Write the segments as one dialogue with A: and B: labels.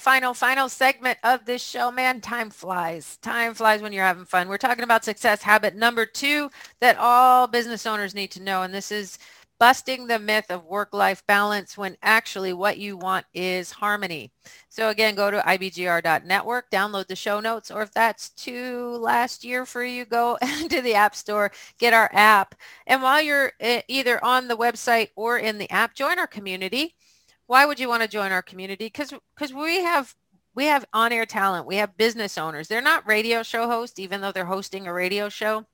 A: Final, final, segment of this show. Man, time flies. Time flies when you're having fun. We're talking about success habit number two that all business owners need to know. And this is busting the myth of work-life balance when actually what you want is harmony. So again, go to ibgr.network, download the show notes, or if that's too last year for you, go to the App Store, get our app. And while you're eh, either on the website or in the app, join our community why would you want to join our community? Because because we have we have on-air talent. We have business owners. They're not radio show hosts even though they're hosting a radio show.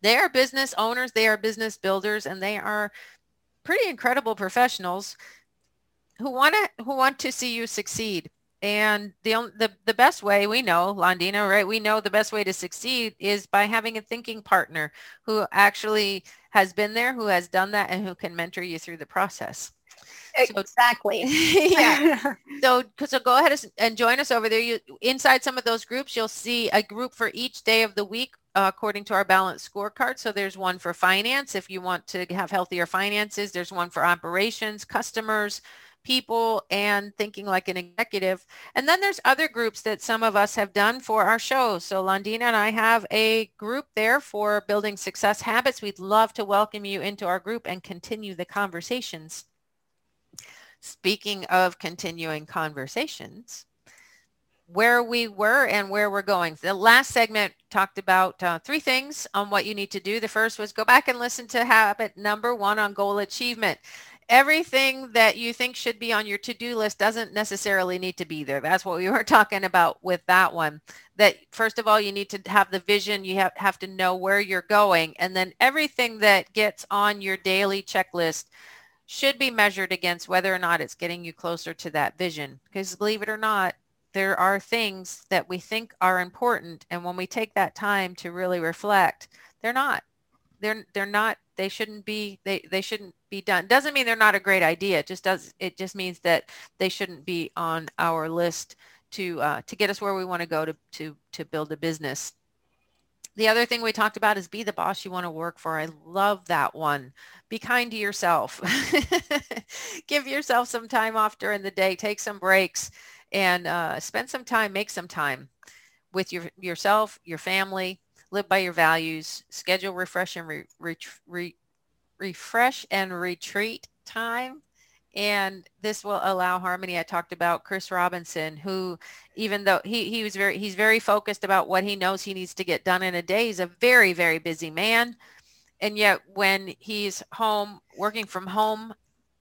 A: They are business owners. They are business builders and they are pretty incredible professionals who want to who want to see you succeed. And the the the best way we know Londina right? We know the best way to succeed is by having a thinking partner who actually has been there who has done that and who can mentor you through the process So-
B: Exactly.
A: yeah. So, so go ahead and- join us over there. You inside some of those groups, you'll see a group for each day of the week uh, according to our balance scorecard. So there's one for finance if you want to have healthier finances. There's one for operations, customers, people, and thinking like an executive. And then there's other groups that some of us have done for our shows. So Londina and I have a group there for building success habits. We'd love to welcome you into our group and continue the conversations. Speaking of continuing conversations, where we were and where we're going. The last segment talked about uh, three things on what you need to do. The first was go back and listen to habit number one on goal achievement. Everything that you think should be on your to-do list doesn't necessarily need to be there. That's what we were talking about with that one. That first of all, you need to have the vision. You have, have to know where you're going. And then everything that gets on your daily checklist should be measured against whether or not it's getting you closer to that vision. Because believe it or not, there are things that we think are important. And when we take that time to really reflect, they're not. They're they're not. They shouldn't be. They they shouldn't be done. Doesn't mean they're not a great idea. It just does. It just means that they shouldn't be on our list to uh, to get us where we want to go to to to build a business. The other thing we talked about is be the boss you want to work for. I love that one. Be kind to yourself. Give yourself some time off during the day. Take some breaks and uh, spend some time, make some time with your yourself, your family. Live by your values. Schedule refresh and re, re, re, refresh and retreat time and this will allow harmony i talked about chris robinson who even though he, he was very he's very focused about what he knows he needs to get done in a day. He's a very very busy man. And yet when he's home working from home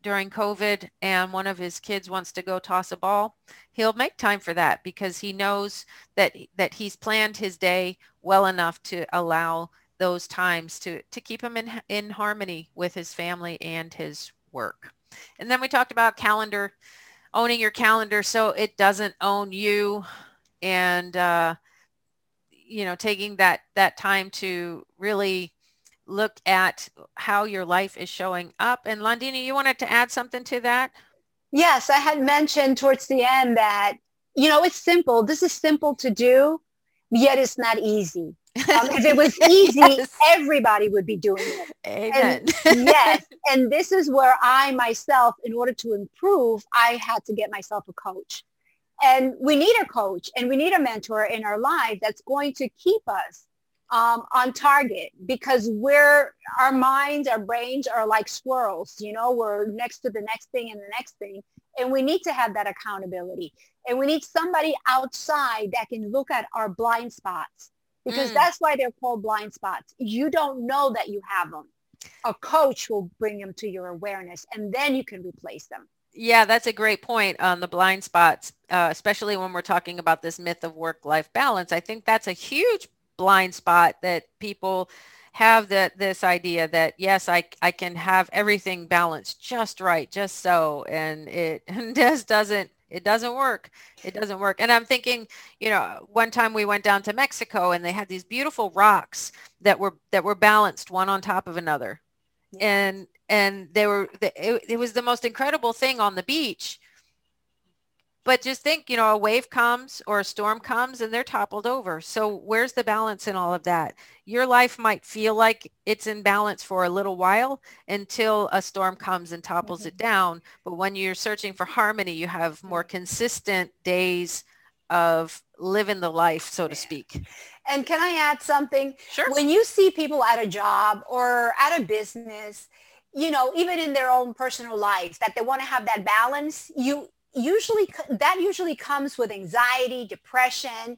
A: during covid and one of his kids wants to go toss a ball he'll make time for that because he knows that that he's planned his day well enough to allow those times to to keep him in in harmony with his family and his work and then we talked about calendar, owning your calendar so it doesn't own you and, uh, you know, taking that, that time to really look at how your life is showing up. And Londina, you wanted to add something to that?
B: Yes, I had mentioned towards the end that, you know, it's simple. This is simple to do, yet it's not easy. Um, if it was easy, yes. everybody would be doing it.
A: Amen.
B: And, yes. And this is where I myself, in order to improve, I had to get myself a coach. And we need a coach and we need a mentor in our life that's going to keep us um, on target because we're our minds, our brains are like squirrels. You know, we're next to the next thing and the next thing. And we need to have that accountability. And we need somebody outside that can look at our blind spots because mm. that's why they're called blind spots. You don't know that you have them. A coach will bring them to your awareness and then you can replace them.
A: Yeah, that's a great point on the blind spots, uh, especially when we're talking about this myth of work-life balance. I think that's a huge blind spot that people have that this idea that yes, I, I can have everything balanced just right, just so, and it just doesn't it doesn't work. It doesn't work. And I'm thinking, you know, one time we went down to Mexico and they had these beautiful rocks that were that were balanced one on top of another. Yeah. And and they were it, it was the most incredible thing on the beach but just think, you know, a wave comes or a storm comes and they're toppled over. So where's the balance in all of that? Your life might feel like it's in balance for a little while until a storm comes and topples mm-hmm. it down. But when you're searching for harmony, you have more consistent days of living the life, so to speak.
B: And can I add something?
A: Sure.
B: When you see people at a job or at a business, you know, even in their own personal life, that they want to have that balance, you usually that usually comes with anxiety, depression.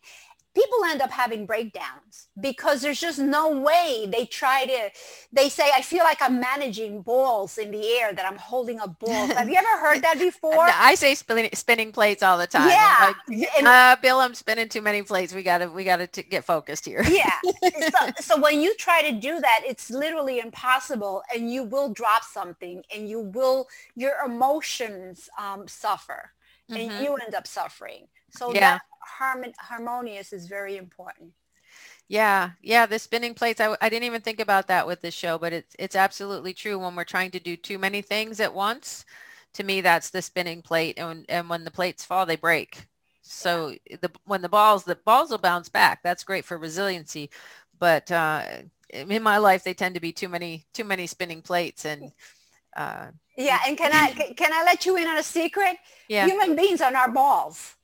B: People end up having breakdowns because there's just no way they try to, they say, I feel like I'm managing balls in the air, that I'm holding a ball. Have you ever heard that before?
A: I say spinning, spinning plates all the time.
B: Yeah.
A: Like, and, uh, Bill, I'm spinning too many plates. We gotta, we gotta t- get focused here.
B: yeah. So, so when you try to do that, it's literally impossible and you will drop something and you will, your emotions um, suffer and mm-hmm. you end up suffering. So yeah. Harmon- harmonious is very important.
A: Yeah, yeah, the spinning plates. I, I didn't even think about that with this show, but it's it's absolutely true. When we're trying to do too many things at once, to me, that's the spinning plate. And and when the plates fall, they break. So the when the balls the balls will bounce back. That's great for resiliency, but uh, in my life, they tend to be too many too many spinning plates and
B: uh, yeah, and can I can I let you in on a secret?
A: Yeah.
B: Human beings are not balls.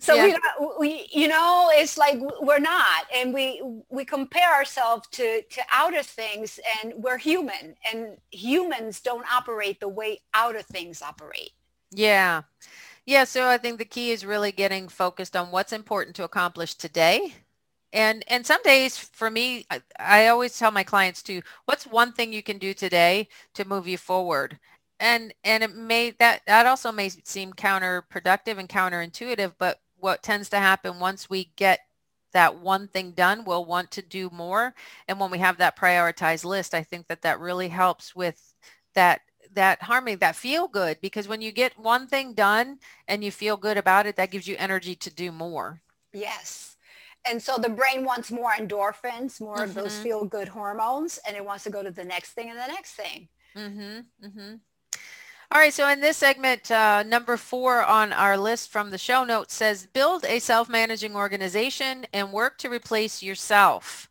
B: So yeah. we, we, you know, it's like we're not, and we we compare ourselves to to outer things, and we're human, and humans don't operate the way outer things operate.
A: Yeah, yeah. So I think the key is really getting focused on what's important to accomplish today, and and some days for me I, I, always tell my clients to what's one thing you can do today to move you forward and and it may that that also may seem counterproductive and counterintuitive but what tends to happen once we get that one thing done we'll want to do more and when we have that prioritized list i think that that really helps with that that harmony that feel good because when you get one thing done and you feel good about it that gives you energy to do more
B: yes and so the brain wants more endorphins, more mm-hmm. of those mm-hmm. feel good hormones, and it wants to go to the next thing and the next thing.
A: Mm-hmm. Mm-hmm. All right. So in this segment, uh, number four on our list from the show notes says, build a self-managing organization and work to replace yourself.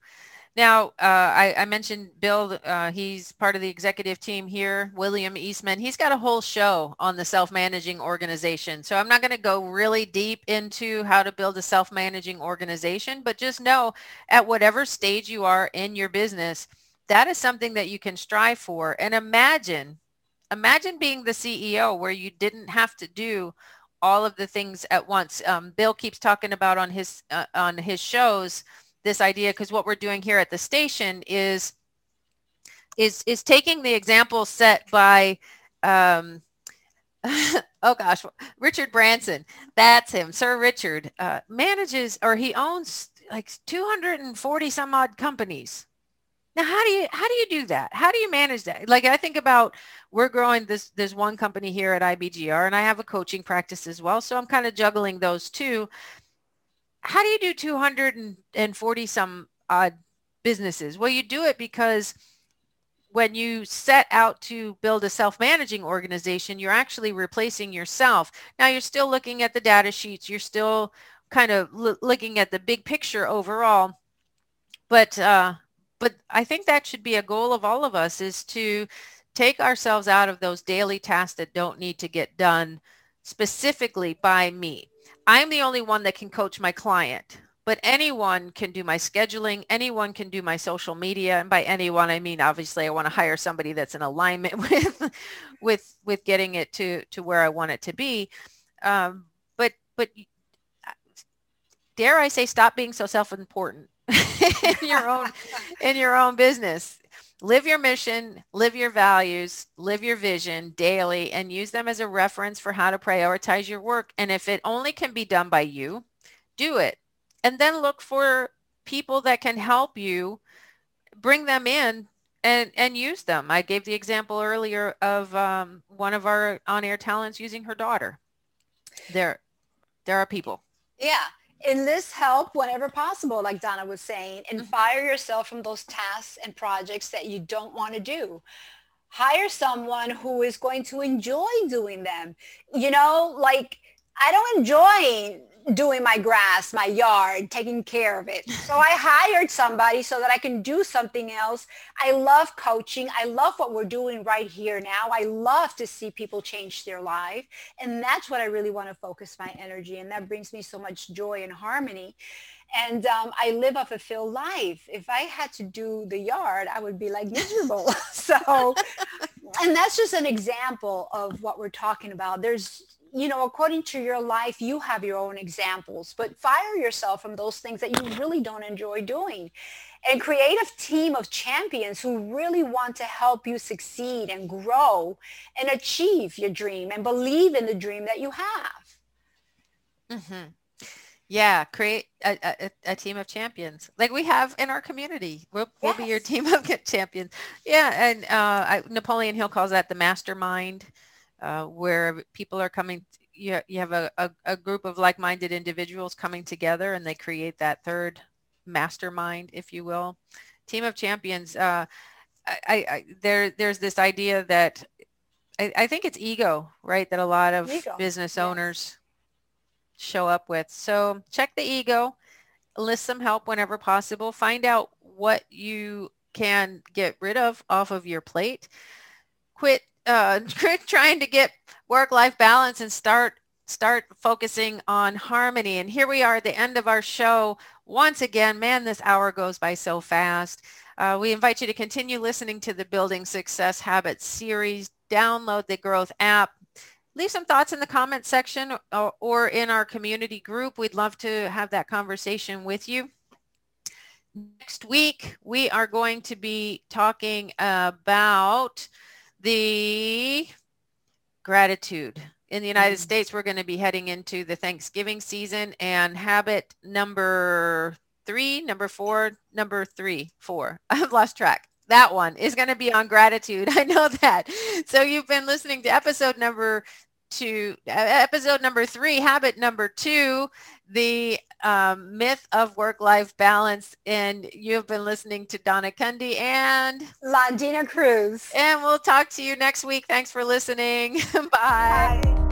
A: Now, uh, I, I, mentioned Bill. Uh, he's part of the executive team here. William Eastman. He's got a whole show on the self-managing organization. So I'm not going to go really deep into how to build a self-managing organization, but just know at whatever stage you are in your business, that is something that you can strive for. And imagine, imagine being the CEO where you didn't have to do all of the things at once. Um, Bill keeps talking about on his uh, on his shows this idea because what we're doing here at the station is is is taking the example set by um, oh gosh richard branson that's him sir richard uh, manages or he owns like 240 some odd companies now how do you how do you do that how do you manage that like i think about we're growing this there's one company here at ibgr and i have a coaching practice as well so i'm kind of juggling those two how do you do 240 some odd businesses? Well, you do it because when you set out to build a self-managing organization, you're actually replacing yourself. Now you're still looking at the data sheets. You're still kind of l- looking at the big picture overall. But uh, but I think that should be a goal of all of us is to take ourselves out of those daily tasks that don't need to get done specifically by me. I'm the only one that can coach my client, but anyone can do my scheduling. Anyone can do my social media. And by anyone, I mean, obviously I want to hire somebody that's in alignment with, with, with getting it to, to where I want it to be. Um, but, but dare I say, stop being so self-important in your own, in your own business live your mission, live your values, live your vision daily, and use them as a reference for how to prioritize your work. And if it only can be done by you, do it. And then look for people that can help you bring them in and, and use them. I gave the example earlier of um, one of our on-air talents using her daughter. There, there are people.
B: Yeah enlist help whenever possible, like Donna was saying, and mm-hmm. fire yourself from those tasks and projects that you don't want to do. Hire someone who is going to enjoy doing them. You know, like I don't enjoy doing my grass, my yard, taking care of it. So I hired somebody so that I can do something else. I love coaching. I love what we're doing right here now. I love to see people change their life. And that's what I really want to focus my energy. And that brings me so much joy and harmony. And um, I live a fulfilled life. If I had to do the yard, I would be like miserable. so, and that's just an example of what we're talking about. There's you know, according to your life, you have your own examples, but fire yourself from those things that you really don't enjoy doing and create a team of champions who really want to help you succeed and grow and achieve your dream and believe in the dream that you have.
A: Mm-hmm. Yeah, create a, a, a, team of champions like we have in our community. We'll, yes. we'll be your team of champions. Yeah, and uh, I, Napoleon Hill calls that the mastermind uh, where people are coming, you, you have a, a, a group of like-minded individuals coming together and they create that third mastermind, if you will. Team of champions, uh, I, I, there, there's this idea that I, I, think it's ego, right? That a lot of ego. business yes. owners show up with. So check the ego, list some help whenever possible, find out what you can get rid of off of your plate. Quit uh, trying to get work-life balance and start start focusing on harmony. And here we are at the end of our show. Once again, man, this hour goes by so fast. Uh, we invite you to continue listening to the Building Success Habits series. Download the Growth app. Leave some thoughts in the comment section or, or in our community group. We'd love to have that conversation with you. Next week, we are going to be talking about the gratitude. In the United mm-hmm. States, we're going to be heading into the Thanksgiving season and habit number three, number four, number three, four. I've lost track. That one is going to be on gratitude. I know that. So you've been listening to episode number two, episode number three, habit number two, the um, myth of work-life balance. And you've been listening to Donna Cundy and
B: Londina Cruz.
A: And we'll talk to you next week. Thanks for listening. Bye. Bye.